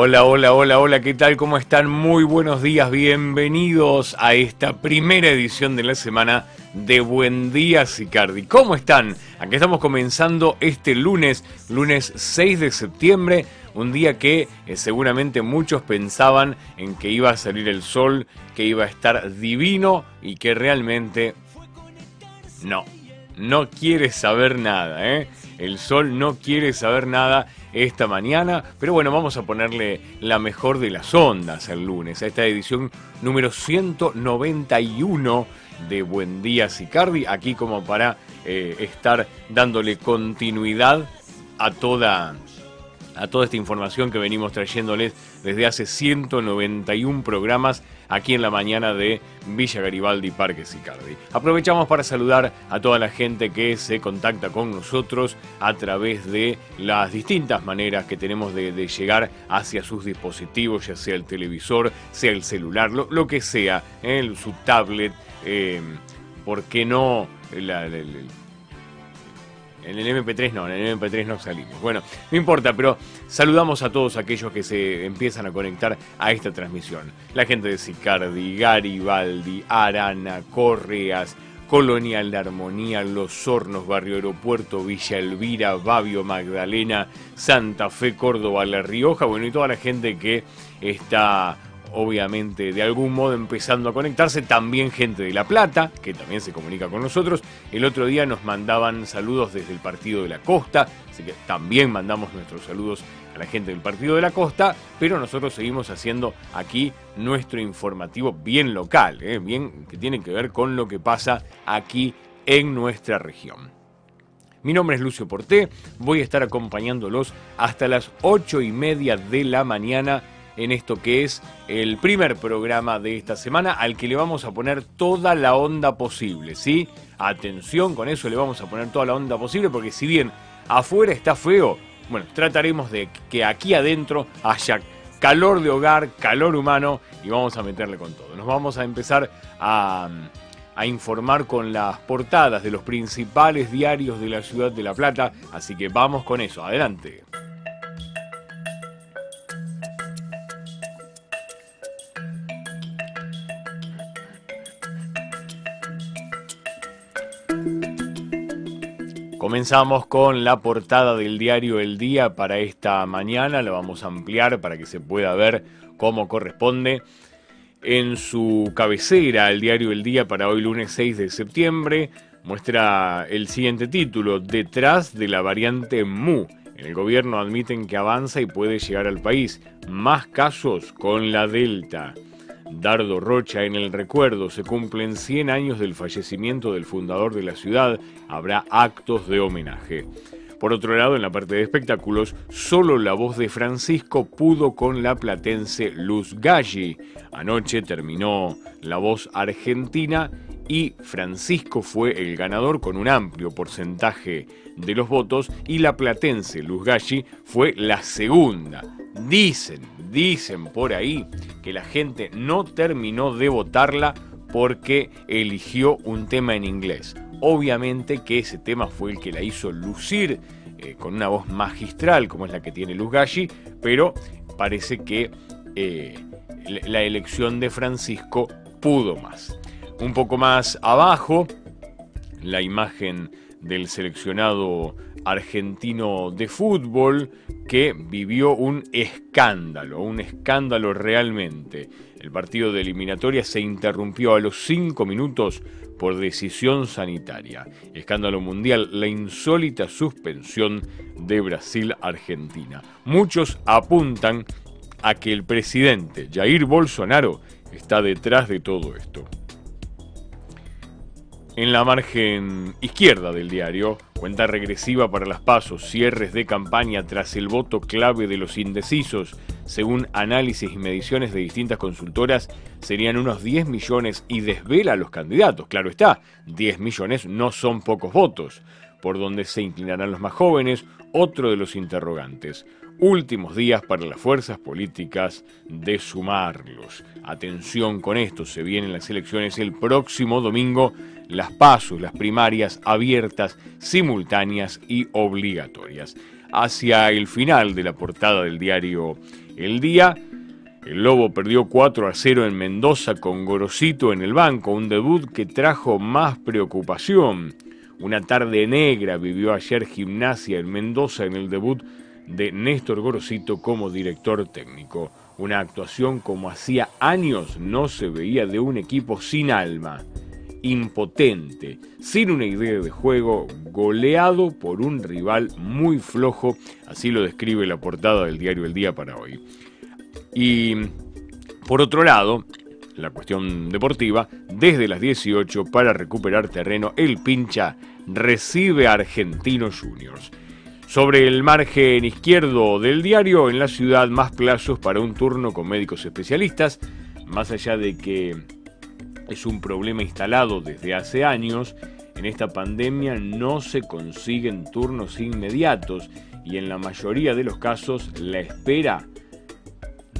Hola, hola, hola, hola, ¿qué tal? ¿Cómo están? Muy buenos días, bienvenidos a esta primera edición de la semana de Buen Día Sicardi. ¿Cómo están? Aquí estamos comenzando este lunes, lunes 6 de septiembre, un día que eh, seguramente muchos pensaban en que iba a salir el sol, que iba a estar divino y que realmente no, no quiere saber nada, ¿eh? El sol no quiere saber nada esta mañana, pero bueno, vamos a ponerle la mejor de las ondas el lunes, a esta edición número 191 de Buen Día Sicardi, aquí como para eh, estar dándole continuidad a toda, a toda esta información que venimos trayéndoles desde hace 191 programas aquí en la mañana de Villa Garibaldi, Parque Sicardi. Aprovechamos para saludar a toda la gente que se contacta con nosotros a través de las distintas maneras que tenemos de, llegar hacia sus dispositivos, ya sea el televisor, sea el celular, lo, que sea, en su tablet, eh, ¿por qué no? En el MP3 no, en el MP3 no salimos. Bueno, no importa, pero saludamos a todos aquellos que se empiezan a conectar a esta transmisión. La gente de Sicardi, Garibaldi, Arana, Correas, Colonial de Armonía, Los Hornos, Barrio Aeropuerto, Villa Elvira, Babio, Magdalena, Santa Fe, Córdoba, La Rioja, bueno, y toda la gente que está obviamente de algún modo empezando a conectarse, también gente de La Plata, que también se comunica con nosotros. El otro día nos mandaban saludos desde el Partido de la Costa, así que también mandamos nuestros saludos a la gente del Partido de la Costa, pero nosotros seguimos haciendo aquí nuestro informativo bien local, ¿eh? bien que tiene que ver con lo que pasa aquí en nuestra región. Mi nombre es Lucio Porté, voy a estar acompañándolos hasta las ocho y media de la mañana en esto que es el primer programa de esta semana al que le vamos a poner toda la onda posible, ¿sí? Atención, con eso le vamos a poner toda la onda posible porque si bien afuera está feo, bueno, trataremos de que aquí adentro haya calor de hogar, calor humano y vamos a meterle con todo. Nos vamos a empezar a, a informar con las portadas de los principales diarios de la ciudad de La Plata, así que vamos con eso, adelante. Comenzamos con la portada del diario El Día para esta mañana, la vamos a ampliar para que se pueda ver cómo corresponde. En su cabecera, el diario El Día para hoy lunes 6 de septiembre, muestra el siguiente título, Detrás de la variante MU. En el gobierno admiten que avanza y puede llegar al país. Más casos con la Delta. Dardo Rocha en el recuerdo. Se cumplen 100 años del fallecimiento del fundador de la ciudad. Habrá actos de homenaje. Por otro lado, en la parte de espectáculos, solo la voz de Francisco pudo con la platense Luz Galli. Anoche terminó la voz argentina y Francisco fue el ganador con un amplio porcentaje de los votos y la platense Luz Galli fue la segunda. Dicen, dicen por ahí que la gente no terminó de votarla porque eligió un tema en inglés. Obviamente que ese tema fue el que la hizo lucir eh, con una voz magistral como es la que tiene Luz Galli, pero parece que eh, la elección de Francisco pudo más. Un poco más abajo, la imagen del seleccionado argentino de fútbol que vivió un escándalo, un escándalo realmente. El partido de eliminatoria se interrumpió a los cinco minutos por decisión sanitaria. Escándalo mundial, la insólita suspensión de Brasil-Argentina. Muchos apuntan a que el presidente Jair Bolsonaro está detrás de todo esto. En la margen izquierda del diario, cuenta regresiva para las pasos, cierres de campaña tras el voto clave de los indecisos. Según análisis y mediciones de distintas consultoras, serían unos 10 millones y desvela a los candidatos. Claro está, 10 millones no son pocos votos. Por donde se inclinarán los más jóvenes, otro de los interrogantes últimos días para las fuerzas políticas de sumarlos. Atención con esto, se vienen las elecciones el próximo domingo, las pasos, las primarias abiertas, simultáneas y obligatorias. hacia el final de la portada del diario El Día. El Lobo perdió 4 a 0 en Mendoza con Gorosito en el banco, un debut que trajo más preocupación. Una tarde negra vivió ayer Gimnasia en Mendoza en el debut de Néstor Gorosito como director técnico. Una actuación como hacía años no se veía de un equipo sin alma, impotente, sin una idea de juego, goleado por un rival muy flojo, así lo describe la portada del diario El Día para hoy. Y por otro lado, la cuestión deportiva, desde las 18 para recuperar terreno, el pincha recibe a Argentinos Juniors. Sobre el margen izquierdo del diario, en la ciudad más plazos para un turno con médicos especialistas, más allá de que es un problema instalado desde hace años, en esta pandemia no se consiguen turnos inmediatos y en la mayoría de los casos la espera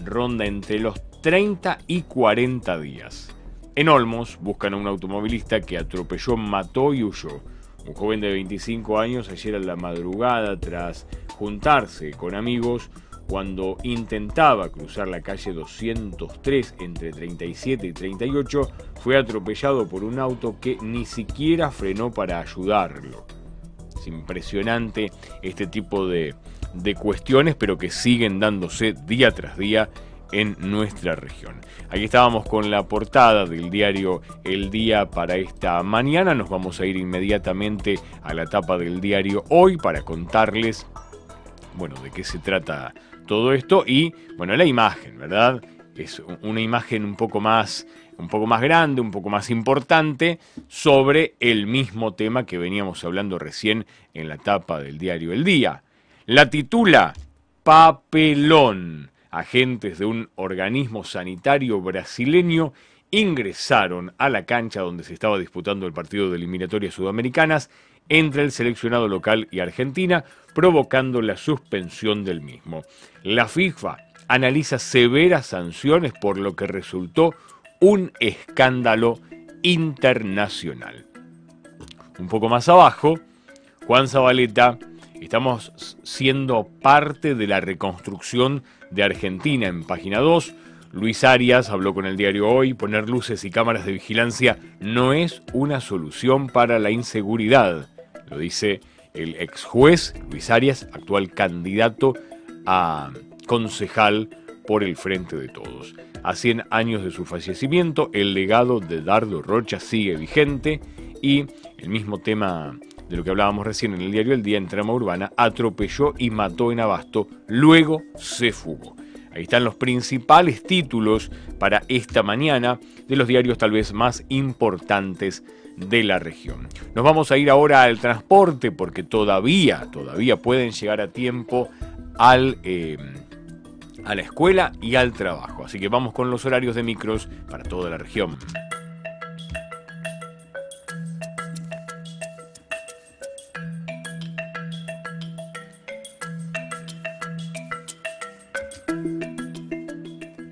ronda entre los 30 y 40 días. En Olmos buscan a un automovilista que atropelló, mató y huyó. Un joven de 25 años ayer a la madrugada tras juntarse con amigos cuando intentaba cruzar la calle 203 entre 37 y 38 fue atropellado por un auto que ni siquiera frenó para ayudarlo. Es impresionante este tipo de, de cuestiones pero que siguen dándose día tras día en nuestra región. Aquí estábamos con la portada del diario El Día para esta mañana. Nos vamos a ir inmediatamente a la etapa del diario Hoy para contarles, bueno, de qué se trata todo esto y, bueno, la imagen, ¿verdad? Es una imagen un poco más un poco más grande, un poco más importante, sobre el mismo tema que veníamos hablando recién en la etapa del diario El Día. La titula Papelón agentes de un organismo sanitario brasileño ingresaron a la cancha donde se estaba disputando el partido de eliminatorias sudamericanas entre el seleccionado local y Argentina, provocando la suspensión del mismo. La FIFA analiza severas sanciones por lo que resultó un escándalo internacional. Un poco más abajo, Juan Zabaleta, estamos siendo parte de la reconstrucción de Argentina en página 2. Luis Arias habló con el diario Hoy, poner luces y cámaras de vigilancia no es una solución para la inseguridad, lo dice el ex juez Luis Arias, actual candidato a concejal por el Frente de Todos. A 100 años de su fallecimiento, el legado de Dardo Rocha sigue vigente y el mismo tema de lo que hablábamos recién en el diario El Día en trama urbana, atropelló y mató en Abasto, luego se fugó. Ahí están los principales títulos para esta mañana de los diarios tal vez más importantes de la región. Nos vamos a ir ahora al transporte porque todavía, todavía pueden llegar a tiempo al, eh, a la escuela y al trabajo. Así que vamos con los horarios de micros para toda la región.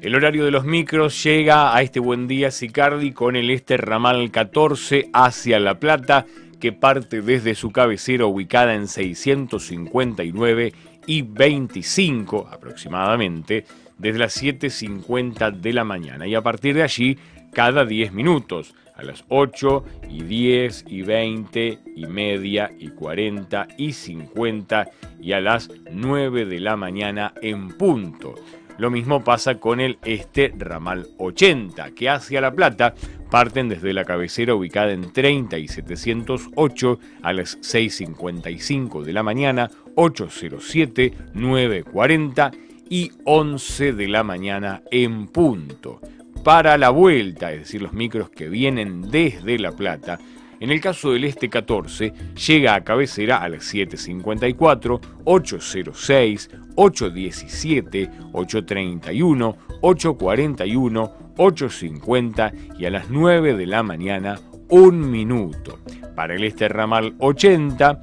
El horario de los micros llega a este buen día Sicardi con el este ramal 14 hacia La Plata, que parte desde su cabecera ubicada en 659 y 25 aproximadamente, desde las 7.50 de la mañana. Y a partir de allí, cada 10 minutos, a las 8 y 10 y 20 y media y 40 y 50 y a las 9 de la mañana en punto. Lo mismo pasa con el este ramal 80, que hacia La Plata parten desde la cabecera ubicada en 30 y 708 a las 6.55 de la mañana, 8.07, 9.40 y 11 de la mañana en punto. Para la vuelta, es decir, los micros que vienen desde La Plata, en el caso del este 14, llega a cabecera a las 7.54, 8.06, 8.17, 8.31, 8.41, 8.50 y a las 9 de la mañana un minuto. Para el este ramal 80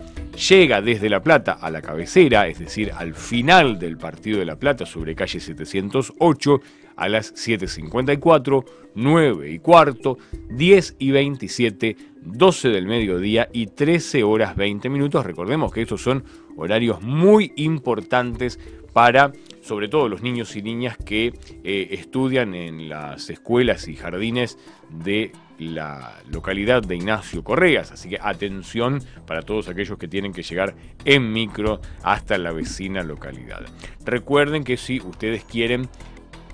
llega desde La Plata a la cabecera, es decir, al final del partido de La Plata sobre calle 708 a las 7.54, 9 y cuarto, 10 y 27, 12 del mediodía y 13 horas 20 minutos. Recordemos que estos son horarios muy importantes para sobre todo los niños y niñas que eh, estudian en las escuelas y jardines de la localidad de Ignacio Correas. Así que atención para todos aquellos que tienen que llegar en micro hasta la vecina localidad. Recuerden que si ustedes quieren,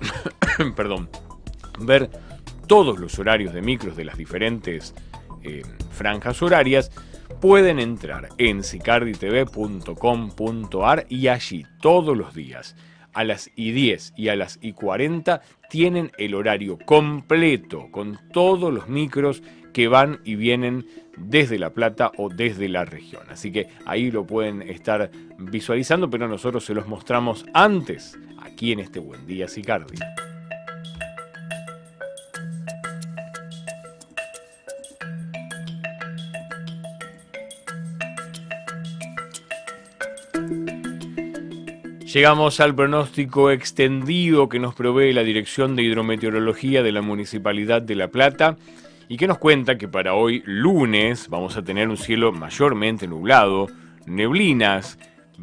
perdón, ver todos los horarios de micros de las diferentes eh, franjas horarias, pueden entrar en sicarditv.com.ar y allí todos los días a las y 10 y a las y 40 tienen el horario completo con todos los micros que van y vienen desde La Plata o desde la región. Así que ahí lo pueden estar visualizando, pero nosotros se los mostramos antes aquí en este Buen Día Sicardi. Llegamos al pronóstico extendido que nos provee la Dirección de Hidrometeorología de la Municipalidad de La Plata y que nos cuenta que para hoy lunes vamos a tener un cielo mayormente nublado, neblinas,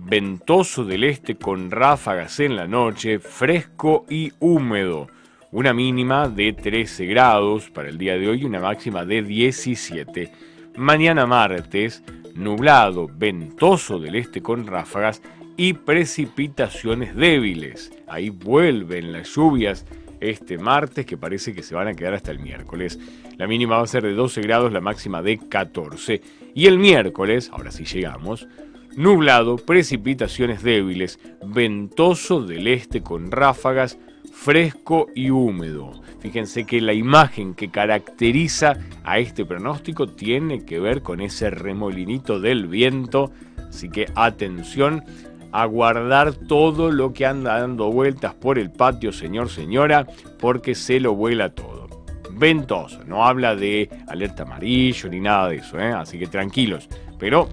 ventoso del este con ráfagas en la noche, fresco y húmedo. Una mínima de 13 grados para el día de hoy y una máxima de 17. Mañana martes, nublado, ventoso del este con ráfagas y precipitaciones débiles. Ahí vuelven las lluvias este martes que parece que se van a quedar hasta el miércoles. La mínima va a ser de 12 grados, la máxima de 14. Y el miércoles, ahora sí llegamos, nublado, precipitaciones débiles, ventoso del este con ráfagas, fresco y húmedo. Fíjense que la imagen que caracteriza a este pronóstico tiene que ver con ese remolinito del viento, así que atención a guardar todo lo que anda dando vueltas por el patio, señor, señora, porque se lo vuela todo. Ventoso, no habla de alerta amarillo ni nada de eso, ¿eh? así que tranquilos, pero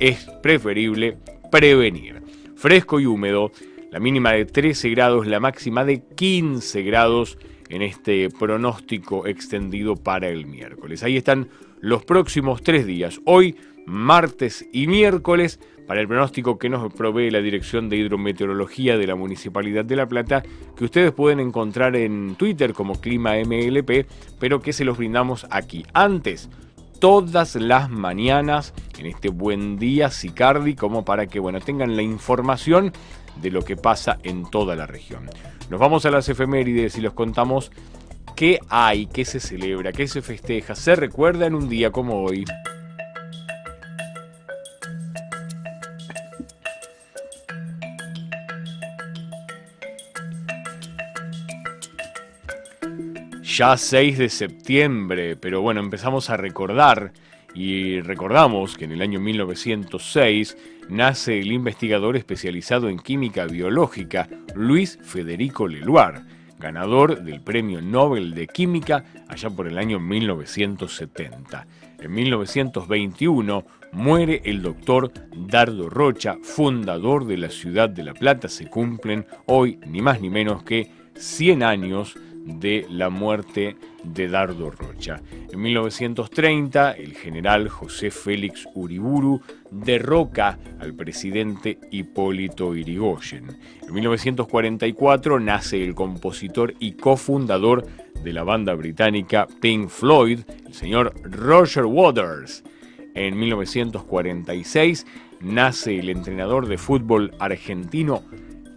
es preferible prevenir. Fresco y húmedo, la mínima de 13 grados, la máxima de 15 grados en este pronóstico extendido para el miércoles. Ahí están los próximos tres días, hoy, martes y miércoles, para el pronóstico que nos provee la Dirección de Hidrometeorología de la Municipalidad de La Plata, que ustedes pueden encontrar en Twitter como Clima MLP, pero que se los brindamos aquí. Antes, todas las mañanas en este buen día Sicardi, como para que bueno, tengan la información de lo que pasa en toda la región. Nos vamos a las efemérides y les contamos qué hay, qué se celebra, qué se festeja, se recuerda en un día como hoy. Ya 6 de septiembre, pero bueno, empezamos a recordar y recordamos que en el año 1906 nace el investigador especializado en química biológica Luis Federico Leloir, ganador del Premio Nobel de Química allá por el año 1970. En 1921 muere el doctor Dardo Rocha, fundador de la ciudad de La Plata. Se cumplen hoy ni más ni menos que 100 años de la muerte de Dardo Rocha. En 1930, el general José Félix Uriburu derroca al presidente Hipólito Irigoyen. En 1944 nace el compositor y cofundador de la banda británica Pink Floyd, el señor Roger Waters. En 1946 nace el entrenador de fútbol argentino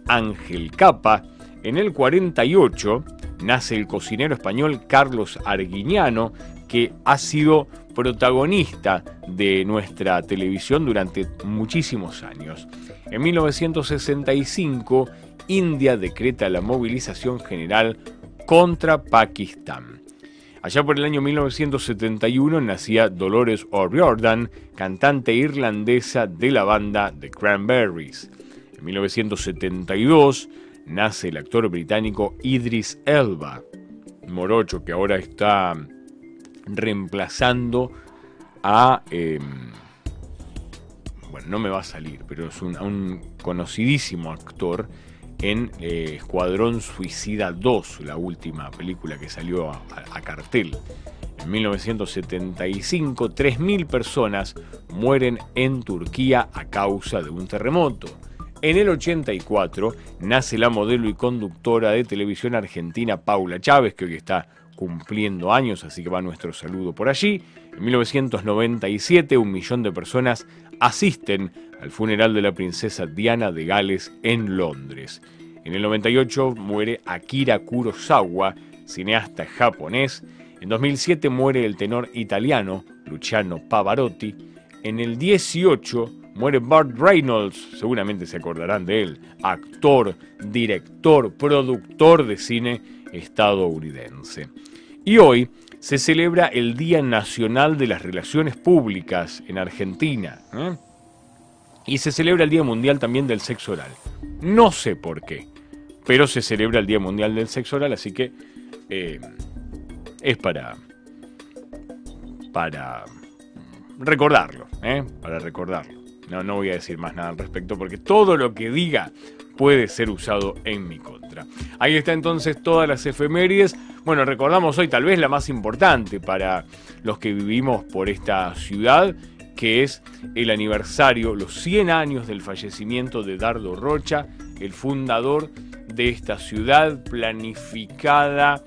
Ángel Capa. En el 48 nace el cocinero español Carlos Arguiñano, que ha sido protagonista de nuestra televisión durante muchísimos años. En 1965, India decreta la movilización general contra Pakistán. Allá por el año 1971 nacía Dolores O'Riordan, cantante irlandesa de la banda The Cranberries. En 1972 nace el actor británico Idris Elba, morocho que ahora está reemplazando a, em, bueno, no me va a salir, pero es un, conocidísimo actor en eh, Escuadrón Suicida 2, la última película que salió a cartel. En 1975, 3.000 personas mueren en Turquía a causa de un terremoto. En el 84 nace la modelo y conductora de televisión argentina Paula Chávez, que hoy está cumpliendo años, así que va nuestro saludo por allí. En 1997 un millón de personas asisten al funeral de la princesa Diana de Gales en Londres. En el 98 muere Akira Kurosawa, cineasta japonés. En 2007 muere el tenor italiano Luciano Pavarotti. En el 18 muere Bart Reynolds, seguramente se acordarán de él, actor, director, productor de cine estadounidense. Y hoy se celebra el Día Nacional de las Relaciones Públicas en Argentina. ¿eh? Y se celebra el Día Mundial también del Sexo Oral. No sé por qué, pero se celebra el Día Mundial del Sexo Oral, así que eh, es para, para recordarlo, ¿eh? para recordarlo. No, no voy a decir más nada al respecto porque todo lo que diga puede ser usado en mi contra. Ahí está entonces todas las efemérides. Bueno, recordamos hoy tal vez la más importante para los que vivimos por esta ciudad, que es el aniversario, los 100 años del fallecimiento de Dardo Rocha, el fundador de esta ciudad planificada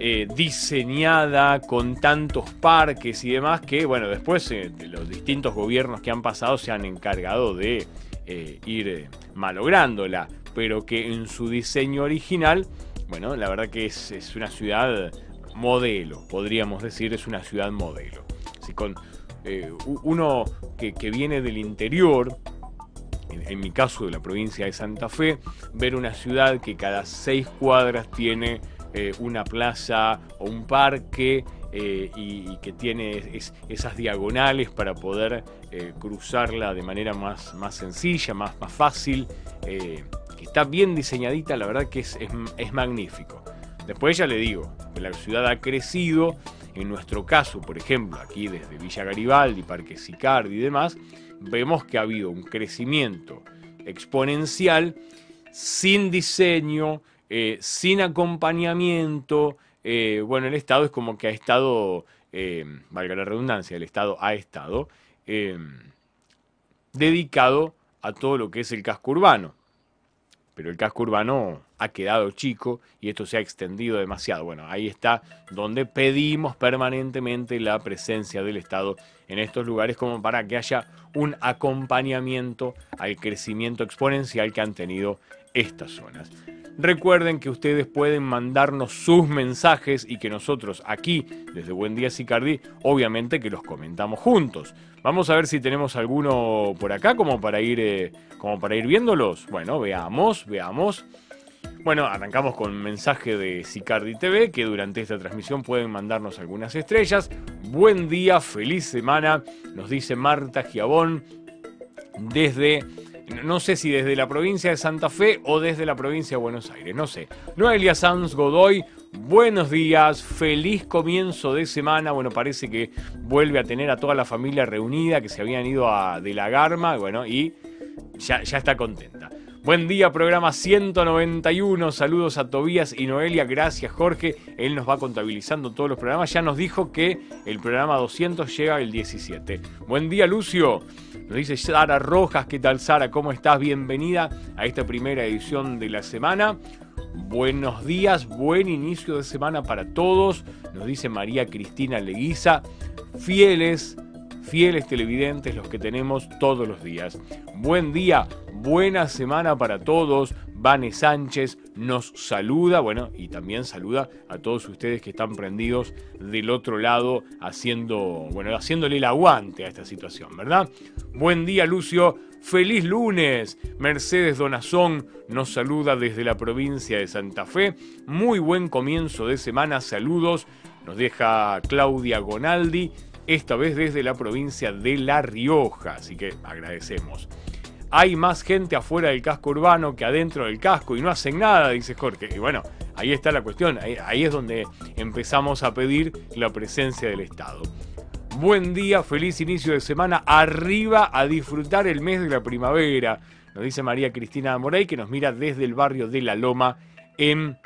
eh, diseñada con tantos parques y demás que, bueno, después eh, los distintos gobiernos que han pasado se han encargado de eh, ir malográndola, pero que en su diseño original, bueno, la verdad que es, una ciudad modelo, podríamos decir, es una ciudad modelo. Así con uno que, viene del interior, en, mi caso de la provincia de Santa Fe, ver una ciudad que cada seis cuadras tiene eh, una plaza o un parque eh, y, que tiene esas diagonales para poder eh, cruzarla de manera más, más sencilla, más, más fácil, que está bien diseñadita, la verdad que es, es, magnífico. Después ya le digo, la ciudad ha crecido, en nuestro caso, por ejemplo, aquí desde Villa Garibaldi, Parque Sicardi y demás, vemos que ha habido un crecimiento exponencial sin diseño, eh, sin acompañamiento. Eh, bueno, el Estado es como que ha estado, eh, valga la redundancia, el Estado ha estado dedicado a todo lo que es el casco urbano. Pero el casco urbano ha quedado chico y esto se ha extendido demasiado. Bueno, ahí está donde pedimos permanentemente la presencia del Estado en estos lugares como para que haya un acompañamiento al crecimiento exponencial que han tenido estas zonas. Recuerden que ustedes pueden mandarnos sus mensajes y que nosotros aquí, desde Buen Día Sicardi, obviamente que los comentamos juntos. Vamos a ver si tenemos alguno por acá como para ir, eh, como para ir viéndolos. Bueno, veamos, veamos. Bueno, arrancamos con un mensaje de Sicardi TV, que durante esta transmisión pueden mandarnos algunas estrellas. Buen día, feliz semana, nos dice Marta Giabón desde no sé si desde la provincia de Santa Fe o desde la provincia de Buenos Aires, no sé. Noelia Sanz Godoy, buenos días, feliz comienzo de semana. Bueno, parece que vuelve a tener a toda la familia reunida que se habían ido a de la Garma, bueno, y ya, ya está contenta. Buen día, programa 191. Saludos a Tobías y Noelia. Gracias, Jorge. Él nos va contabilizando todos los programas. Ya nos dijo que el programa 200 llega el 17. Buen día, Lucio. Nos dice Sara Rojas. ¿Qué tal, Sara? ¿Cómo estás? Bienvenida a esta primera edición de la semana. Buenos días, buen inicio de semana para todos. Nos dice María Cristina Leguiza. Fieles fieles televidentes los que tenemos todos los días. Buen día, buena semana para todos. Vane Sánchez nos saluda, bueno, y también saluda a todos ustedes que están prendidos del otro lado haciendo, bueno, haciéndole el aguante a esta situación, ¿verdad? Buen día, Lucio. Feliz lunes. Mercedes Donazón nos saluda desde la provincia de Santa Fe. Muy buen comienzo de semana. Saludos. Nos deja Claudia Gonaldi esta vez desde la provincia de La Rioja, así que agradecemos. Hay más gente afuera del casco urbano que adentro del casco y no hacen nada, dice Jorge. Y bueno, ahí está la cuestión, ahí, es donde empezamos a pedir la presencia del Estado. Buen día, feliz inicio de semana. Arriba a disfrutar el mes de la primavera. Nos dice María Cristina Morey que nos mira desde el barrio de La Loma en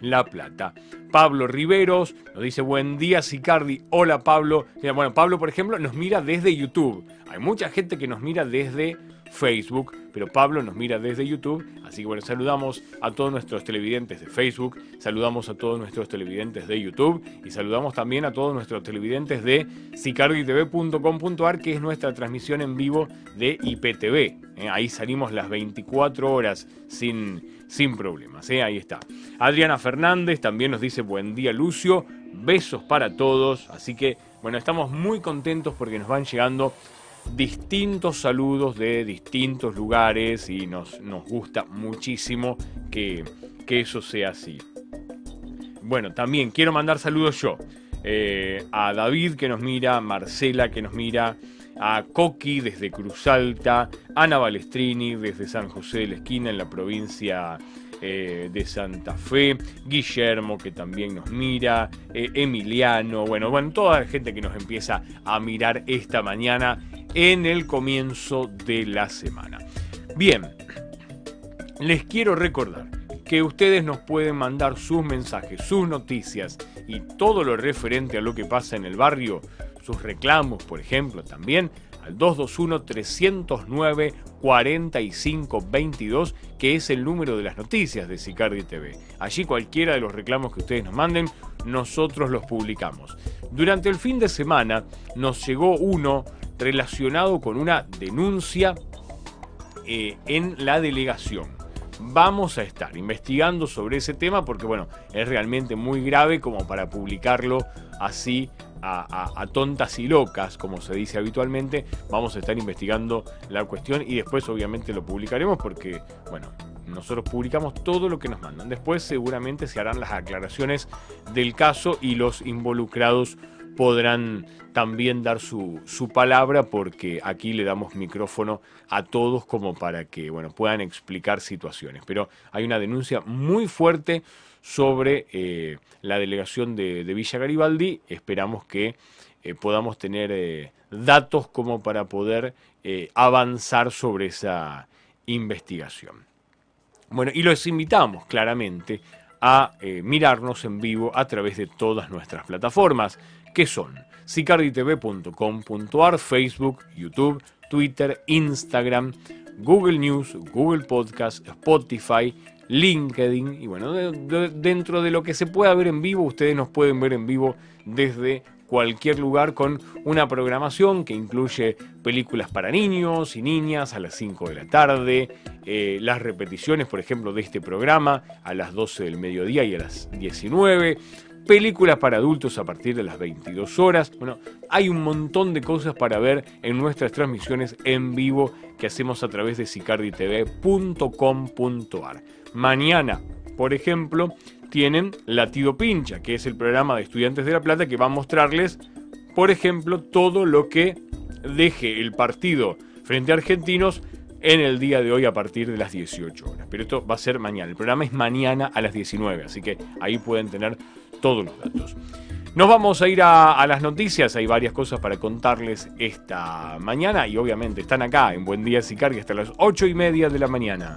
La Plata. Pablo Riveros nos dice buen día, Sicardi. Hola Pablo. Bueno, Pablo, por ejemplo, nos mira desde YouTube. Hay mucha gente que nos mira desde Facebook, pero Pablo nos mira desde YouTube, así que bueno, saludamos a todos nuestros televidentes de Facebook, saludamos a todos nuestros televidentes de YouTube y saludamos también a todos nuestros televidentes de sicarditv.com.ar, que es nuestra transmisión en vivo de IPTV. ¿eh? Ahí salimos las 24 horas sin, sin problemas, ¿eh? ahí está. Adriana Fernández también nos dice buen día Lucio, besos para todos, así que bueno, estamos muy contentos porque nos van llegando distintos saludos de distintos lugares y nos, nos gusta muchísimo que, eso sea así. Bueno, también quiero mandar saludos yo. Eh, a David que nos mira, Marcela que nos mira, a Coqui desde Cruz Alta, Ana Balestrini desde San José de la Esquina en la provincia eh, de Santa Fe, Guillermo que también nos mira, eh, Emiliano, bueno, bueno, toda la gente que nos empieza a mirar esta mañana en el comienzo de la semana. Bien, les quiero recordar que ustedes nos pueden mandar sus mensajes, sus noticias y todo lo referente a lo que pasa en el barrio, sus reclamos, por ejemplo, también al 221-309-4522, que es el número de las noticias de Sicardi TV. Allí cualquiera de los reclamos que ustedes nos manden, nosotros los publicamos. Durante el fin de semana nos llegó uno relacionado con una denuncia eh, en la delegación. Vamos a estar investigando sobre ese tema porque, bueno, es realmente muy grave como para publicarlo así a, tontas y locas, como se dice habitualmente. Vamos a estar investigando la cuestión y después obviamente lo publicaremos porque, bueno, nosotros publicamos todo lo que nos mandan. Después seguramente se harán las aclaraciones del caso y los involucrados podrán también dar su, palabra porque aquí le damos micrófono a todos como para que bueno, puedan explicar situaciones. Pero hay una denuncia muy fuerte sobre eh, la delegación de, Villa Garibaldi. Esperamos que eh, podamos tener eh, datos como para poder avanzar sobre esa investigación. Bueno, y los invitamos claramente a mirarnos en vivo a través de todas nuestras plataformas que son sicarditv.com.ar, Facebook, YouTube, Twitter, Instagram, Google News, Google Podcast, Spotify, LinkedIn. Y bueno, dentro de lo que se pueda ver en vivo, ustedes nos pueden ver en vivo desde cualquier lugar con una programación que incluye películas para niños y niñas a las 5 de la tarde, eh, las repeticiones, por ejemplo, de este programa a las 12 del mediodía y a las 19, películas para adultos a partir de las 22 horas. Bueno, hay un montón de cosas para ver en nuestras transmisiones en vivo que hacemos a través de sicarditv.com.ar. Mañana, por ejemplo, tienen Latido Pincha, que es el programa de Estudiantes de La Plata que va a mostrarles, por ejemplo, todo lo que deje el partido frente a Argentinos en el día de hoy a partir de las 18 horas. Pero esto va a ser mañana. El programa es mañana a las 19, así que ahí pueden tener todos los datos. Nos vamos a ir a, las noticias, hay varias cosas para contarles esta mañana y obviamente están acá en Buen Día Sicarga hasta las 8 y media de la mañana.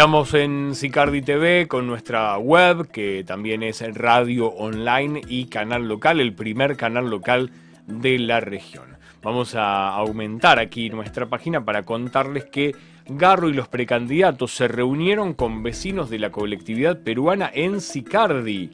Estamos en Sicardi TV con nuestra web, que también es radio online y canal local, el primer canal local de la región. Vamos a aumentar aquí nuestra página para contarles que Garro y los precandidatos se reunieron con vecinos de la colectividad peruana en Sicardi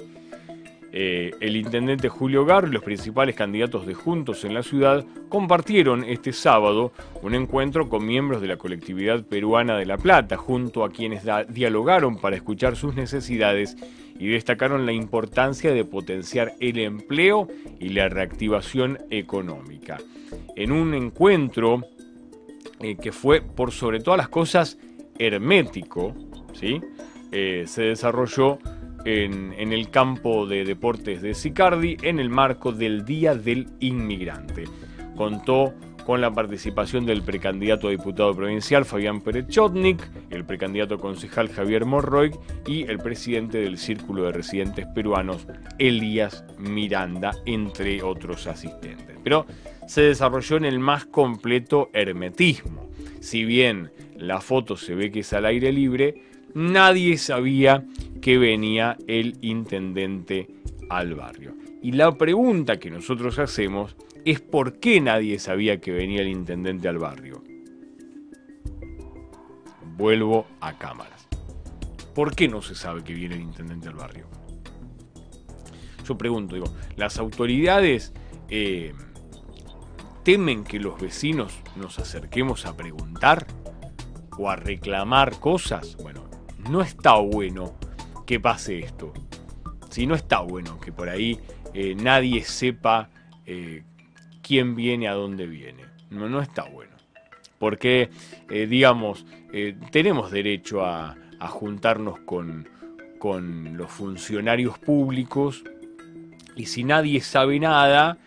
eh, el intendente Julio Gar y los principales candidatos de Juntos en la ciudad compartieron este sábado un encuentro con miembros de la colectividad peruana de La Plata, junto a quienes dialogaron para escuchar sus necesidades y destacaron la importancia de potenciar el empleo y la reactivación económica. En un encuentro eh, que fue por sobre todas las cosas hermético, ¿sí? Eh, se desarrolló en, el campo de deportes de Sicardi en el marco del Día del Inmigrante. Contó con la participación del precandidato a diputado provincial Fabián Pérez Chotnik, el precandidato concejal Javier Morroy y el presidente del Círculo de Residentes Peruanos Elías Miranda, entre otros asistentes. Pero se desarrolló en el más completo hermetismo. Si bien la foto se ve que es al aire libre, nadie sabía que venía el intendente al barrio. Y la pregunta que nosotros hacemos es por qué nadie sabía que venía el intendente al barrio. Vuelvo a cámaras. ¿Por qué no se sabe que viene el intendente al barrio? Yo pregunto, digo, ¿las autoridades eh, temen que los vecinos nos acerquemos a preguntar o a reclamar cosas? Bueno, no está bueno que pase esto. Si no está bueno que por ahí eh, nadie sepa eh, quién viene a dónde viene. No, no está bueno. Porque, eh, digamos, tenemos derecho a, juntarnos con, con, los funcionarios públicos y si nadie sabe nada,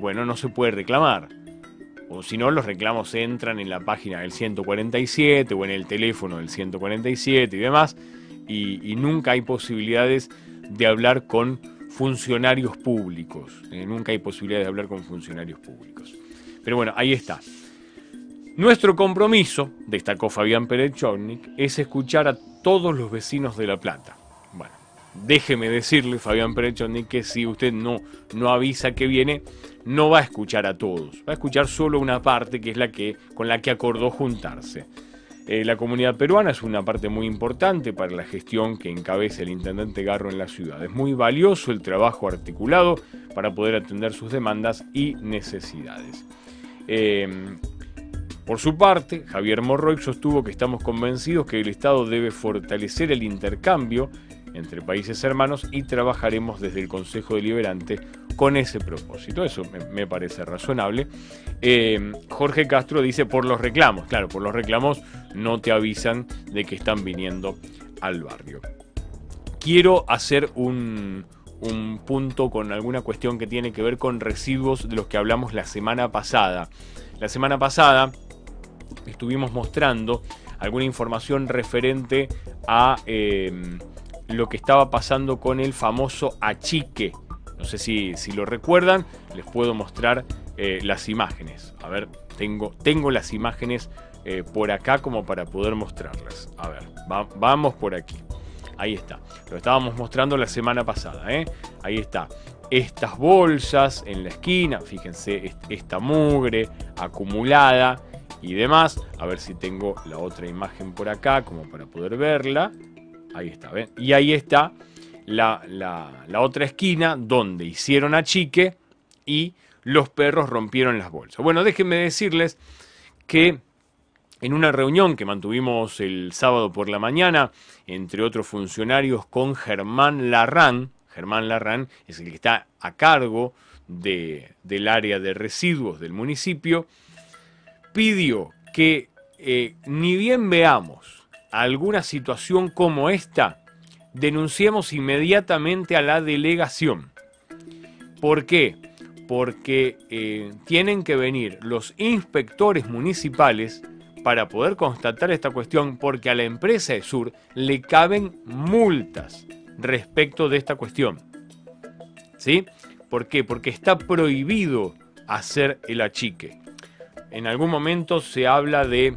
bueno, no se puede reclamar. O si no, los reclamos entran en la página del 147 o en el teléfono del 147 y demás, y nunca hay posibilidades de hablar con funcionarios públicos. Eh, nunca hay posibilidad de hablar con funcionarios públicos. Pero bueno, ahí está. Nuestro compromiso, destacó Fabián Pérez es escuchar a todos los vecinos de La Plata. Bueno, déjeme decirle, Fabián Pérez que si usted no, no avisa que viene, no va a escuchar a todos. Va a escuchar solo una parte que es la que, con la que acordó juntarse. Eh, la comunidad peruana es una parte muy importante para la gestión que encabeza el intendente Garro en la ciudad. Es muy valioso el trabajo articulado para poder atender sus demandas y necesidades. Eh, por su parte, Javier Morroy sostuvo que estamos convencidos que el Estado debe fortalecer el intercambio entre países hermanos y trabajaremos desde el Consejo Deliberante con ese propósito. Eso me, parece razonable. Eh, Jorge Castro dice por los reclamos. Claro, por los reclamos no te avisan de que están viniendo al barrio. Quiero hacer un, un punto con alguna cuestión que tiene que ver con residuos de los que hablamos la semana pasada. La semana pasada estuvimos mostrando alguna información referente a eh, lo que estaba pasando con el famoso achique no sé si, lo recuerdan, les puedo mostrar eh, las imágenes. A ver, tengo, tengo las imágenes eh, por acá como para poder mostrarlas. A ver, vamos por aquí. Ahí está. Lo estábamos mostrando la semana pasada. ¿eh? Ahí está. Estas bolsas en la esquina. Fíjense, esta mugre acumulada y demás. A ver si tengo la otra imagen por acá como para poder verla. Ahí está, ¿ven? Y ahí está la, otra esquina donde hicieron achique y los perros rompieron las bolsas. Bueno, déjenme decirles que en una reunión que mantuvimos el sábado por la mañana, entre otros funcionarios, con Germán Larrán, Germán Larrán es el que está a cargo del área de residuos del municipio, pidió que eh, ni bien veamos alguna situación como esta, denunciamos inmediatamente a la delegación. ¿Por qué? Porque eh, tienen que venir los inspectores municipales para poder constatar esta cuestión, porque a la empresa de Sur le caben multas respecto de esta cuestión. ¿Sí? ¿Por qué? Porque está prohibido hacer el achique. En algún momento se habla de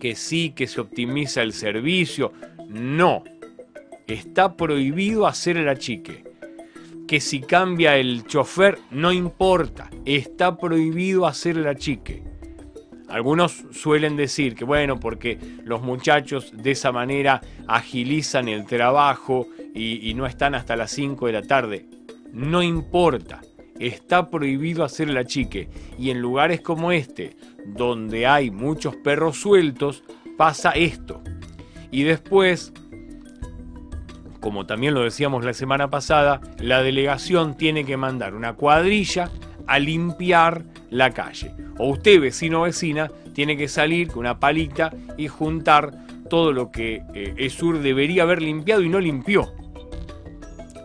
que sí, que se optimiza el servicio. No, está prohibido hacer el achique. Que si cambia el chofer, no importa, está prohibido hacer el achique. Algunos suelen decir que bueno, porque los muchachos de esa manera agilizan el trabajo y, no están hasta las 5 de la tarde. No importa, está prohibido hacer el achique. Y en lugares como este, donde hay muchos perros sueltos, pasa esto. Y después como también lo decíamos la semana pasada, la delegación tiene que mandar una cuadrilla a limpiar la calle. O usted, vecino o vecina, tiene que salir con una palita y juntar todo lo que eh, ESUR debería haber limpiado y no limpió.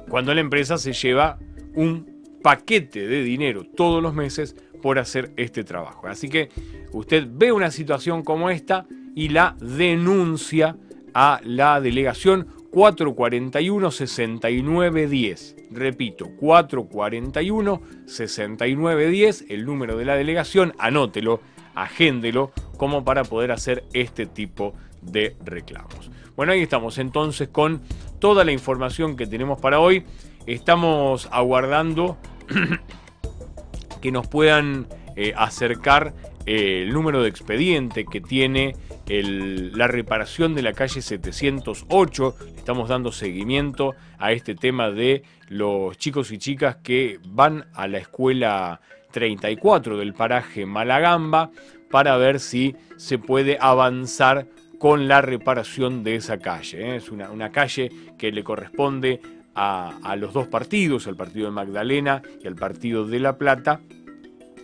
cuando la empresa se lleva un paquete de dinero todos los meses por hacer este trabajo. Así que usted ve una situación como esta y la denuncia a la delegación 441-6910. Repito, 441-6910, el número de la delegación, anótelo, agéndelo, como para poder hacer este tipo de reclamos. Bueno, ahí estamos entonces con toda la información que tenemos para hoy. Estamos aguardando que nos puedan eh, acercar eh, el número de expediente que tiene la reparación de la calle 708. Estamos dando seguimiento a este tema de los chicos y chicas que van a la escuela 34 del paraje Malagamba para ver si se puede avanzar con la reparación de esa calle. ¿eh? Es una, calle que le corresponde a, a, los dos partidos, al partido de Magdalena y al partido de La Plata,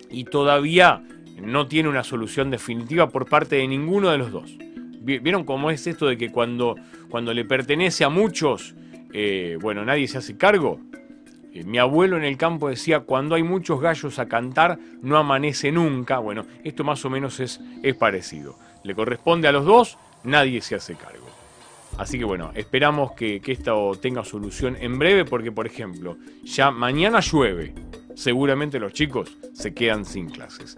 y todavía no tiene una solución definitiva por parte de ninguno de los dos. ¿Vieron cómo es esto de que cuando, cuando le pertenece a muchos, eh, bueno, nadie se hace cargo? Eh, mi abuelo en el campo decía, cuando hay muchos gallos a cantar, no amanece nunca. Bueno, esto más o menos es, es parecido. Le corresponde a los dos, nadie se hace cargo. Así que bueno, esperamos que, que esto tenga solución en breve porque, por ejemplo, ya mañana llueve. Seguramente los chicos se quedan sin clases.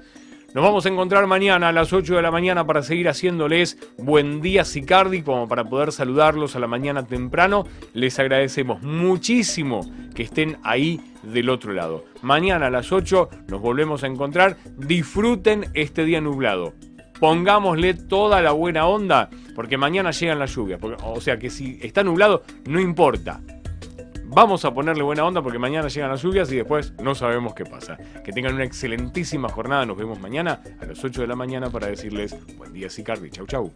Nos vamos a encontrar mañana a las 8 de la mañana para seguir haciéndoles buen día Sicardi, como para poder saludarlos a la mañana temprano. Les agradecemos muchísimo que estén ahí del otro lado. Mañana a las 8 nos volvemos a encontrar. Disfruten este día nublado. Pongámosle toda la buena onda, porque mañana llegan las lluvias. o sea que si está nublado, no importa Vamos a ponerle buena onda porque mañana llegan las lluvias y después no sabemos qué pasa. Que tengan una excelentísima jornada. Nos vemos mañana a las 8 de la mañana para decirles buen día, Sicardi. Chau, chau.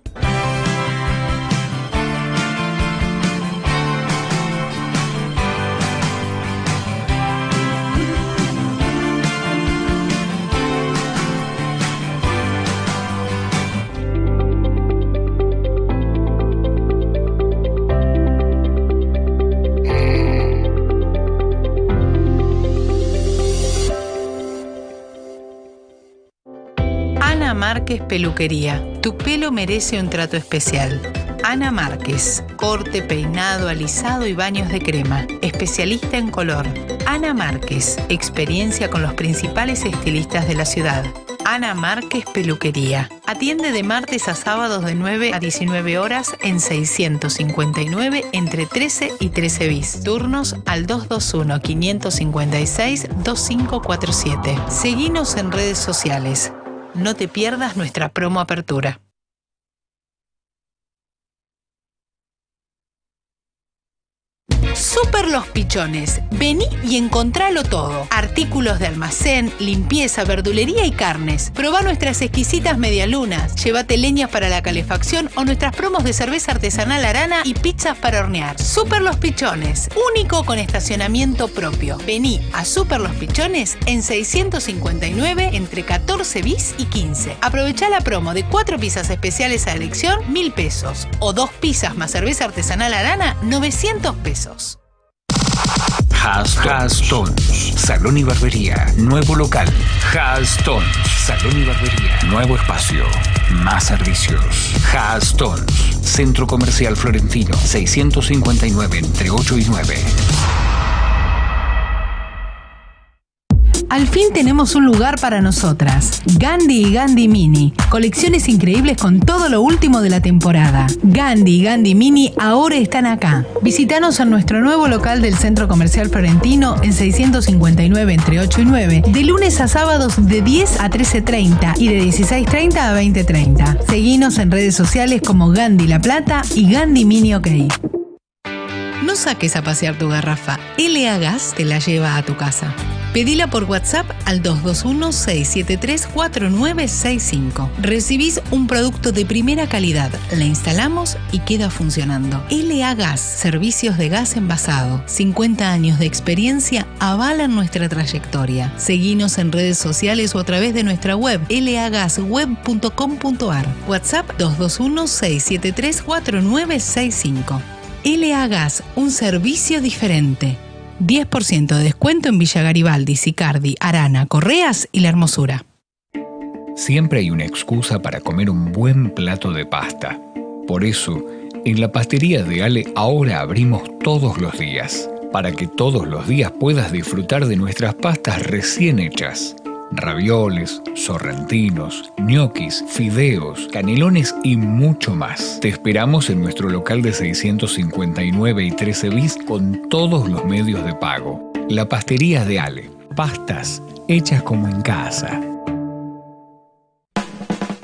Márquez Peluquería. Tu pelo merece un trato especial. Ana Márquez. Corte, peinado, alisado y baños de crema. Especialista en color. Ana Márquez. Experiencia con los principales estilistas de la ciudad. Ana Márquez Peluquería. Atiende de martes a sábados de 9 a 19 horas en 659 entre 13 y 13 bis. Turnos al 221-556-2547. Seguinos en redes sociales. No te pierdas nuestra promo apertura. Super Los Pichones. Vení y encontralo todo. Artículos de almacén, limpieza, verdulería y carnes. Proba nuestras exquisitas medialunas. Llévate leñas para la calefacción o nuestras promos de cerveza artesanal arana y pizzas para hornear. Super Los Pichones. Único con estacionamiento propio. Vení a Super Los Pichones en 659 entre 14 bis y 15. Aprovecha la promo de 4 pizzas especiales a elección, 1000 pesos. O 2 pizzas más cerveza artesanal arana, 900 pesos. Haston. Salón y barbería. Nuevo local. Haston. Salón y barbería. Nuevo espacio. Más servicios. Haston. Centro Comercial Florentino. 659 entre 8 y 9. Al fin tenemos un lugar para nosotras. Gandhi y Gandhi Mini. Colecciones increíbles con todo lo último de la temporada. Gandhi y Gandhi Mini ahora están acá. Visítanos en nuestro nuevo local del Centro Comercial Florentino en 659 entre 8 y 9. De lunes a sábados de 10 a 13.30 y de 16.30 a 20.30. Seguinos en redes sociales como Gandhi La Plata y Gandhi Mini OK. No saques a pasear tu garrafa. LA Gas te la lleva a tu casa. Pedila por WhatsApp al 221-673-4965. Recibís un producto de primera calidad, la instalamos y queda funcionando. LA Gas, servicios de gas envasado. 50 años de experiencia avalan nuestra trayectoria. Seguinos en redes sociales o a través de nuestra web lagasweb.com.ar. WhatsApp 221-673-4965. LA Gas, un servicio diferente. 10% de descuento en Villa Garibaldi, Sicardi, Arana, Correas y La Hermosura. Siempre hay una excusa para comer un buen plato de pasta. Por eso, en la pastería de Ale ahora abrimos todos los días, para que todos los días puedas disfrutar de nuestras pastas recién hechas. Ravioles, sorrentinos, ñoquis, fideos, canelones y mucho más. Te esperamos en nuestro local de 659 y 13 bis con todos los medios de pago. La pastería de Ale. Pastas hechas como en casa.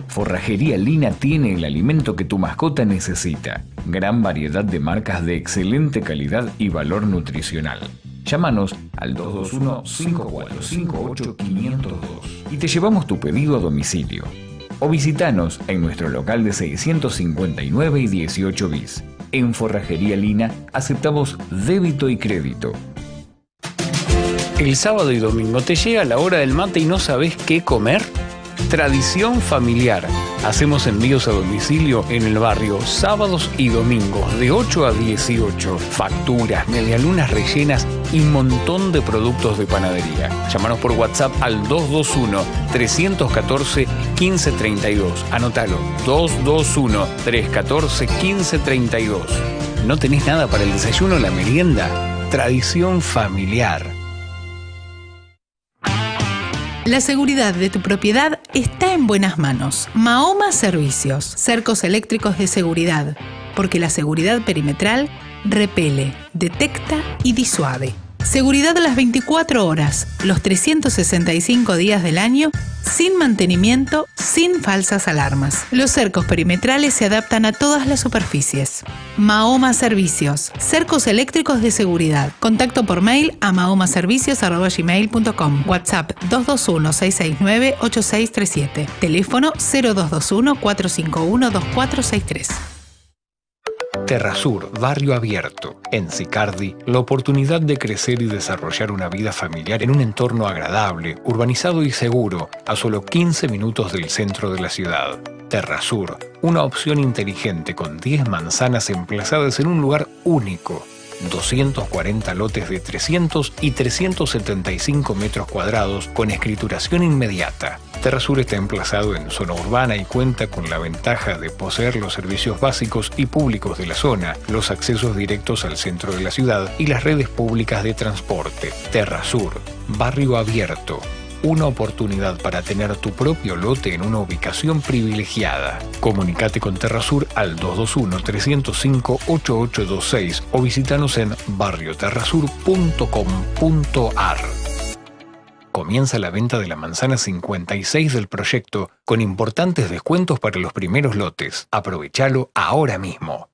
Forrajería Lina tiene el alimento que tu mascota necesita. Gran variedad de marcas de excelente calidad y valor nutricional. Llámanos al 221-5458-502 y te llevamos tu pedido a domicilio. O visitanos en nuestro local de 659 y 18 bis. En Forrajería Lina aceptamos débito y crédito. El sábado y domingo te llega la hora del mate y no sabes qué comer. Tradición familiar. Hacemos envíos a domicilio en el barrio sábados y domingos de 8 a 18. Facturas, medialunas rellenas y montón de productos de panadería. Llámanos por WhatsApp al 221-314-1532. Anótalo, 221-314-1532. ¿No tenés nada para el desayuno o la merienda? Tradición familiar. La seguridad de tu propiedad está en buenas manos. Mahoma Servicios, cercos eléctricos de seguridad, porque la seguridad perimetral repele, detecta y disuade. Seguridad a las 24 horas, los 365 días del año, sin mantenimiento, sin falsas alarmas. Los cercos perimetrales se adaptan a todas las superficies. Mahoma Servicios, cercos eléctricos de seguridad. Contacto por mail a mahomaservicios.gmail.com. WhatsApp 221-669-8637. Teléfono 0221-451-2463. Terrasur, barrio abierto. En Sicardi, la oportunidad de crecer y desarrollar una vida familiar en un entorno agradable, urbanizado y seguro, a solo 15 minutos del centro de la ciudad. Terrasur, una opción inteligente con 10 manzanas emplazadas en un lugar único 240 lotes de 300 y 375 metros cuadrados con escrituración inmediata. Terrasur está emplazado en zona urbana y cuenta con la ventaja de poseer los servicios básicos y públicos de la zona, los accesos directos al centro de la ciudad y las redes públicas de transporte. Terrasur, barrio abierto, una oportunidad para tener tu propio lote en una ubicación privilegiada. Comunicate con Terrasur al 221-305-8826 o visítanos en barrioterrasur.com.ar. Comienza la venta de la manzana 56 del proyecto con importantes descuentos para los primeros lotes. Aprovechalo ahora mismo.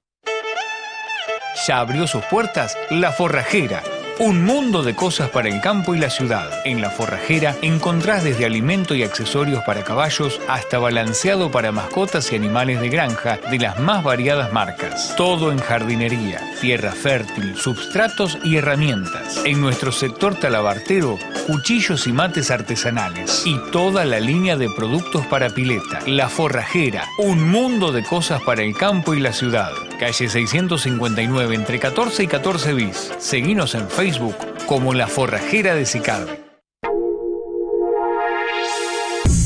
Ya abrió sus puertas La Forrajera un mundo de cosas para el campo y la ciudad. En la forrajera encontrás desde alimento y accesorios para caballos hasta balanceado para mascotas y animales de granja de las más variadas marcas. Todo en jardinería, tierra fértil, substratos y herramientas. En nuestro sector talabartero, cuchillos y mates artesanales y toda la línea de productos para pileta. La forrajera, un mundo de cosas para el campo y la ciudad. Calle 659 entre 14 y 14 bis. Seguinos en Facebook como La Forrajera de Sicardi.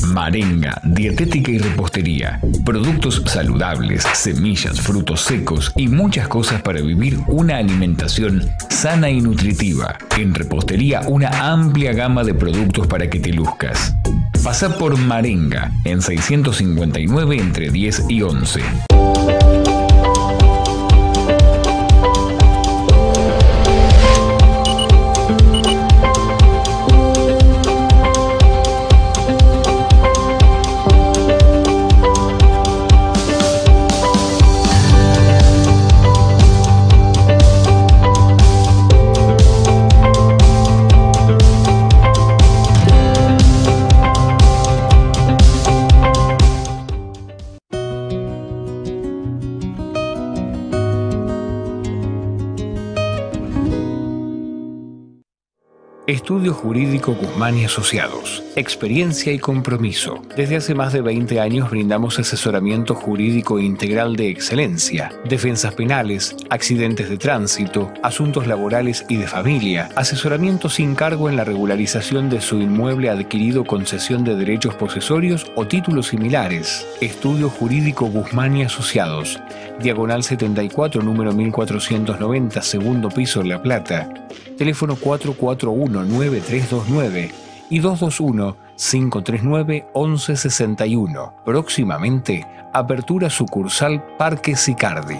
Marenga, dietética y repostería. Productos saludables, semillas, frutos secos y muchas cosas para vivir una alimentación sana y nutritiva. En repostería, una amplia gama de productos para que te luzcas. Pasa por Marenga en 659 entre 10 y 11. Estudio Jurídico Guzmán y Asociados. Experiencia y compromiso. Desde hace más de 20 años brindamos asesoramiento jurídico integral de excelencia, defensas penales, accidentes de tránsito, asuntos laborales y de familia, asesoramiento sin cargo en la regularización de su inmueble adquirido con cesión de derechos posesorios o títulos similares. Estudio Jurídico Guzmán y Asociados. Diagonal 74, número 1490, segundo piso, La Plata. Teléfono 441-9329 y 221-539-1161. Próximamente, apertura sucursal Parque Sicardi.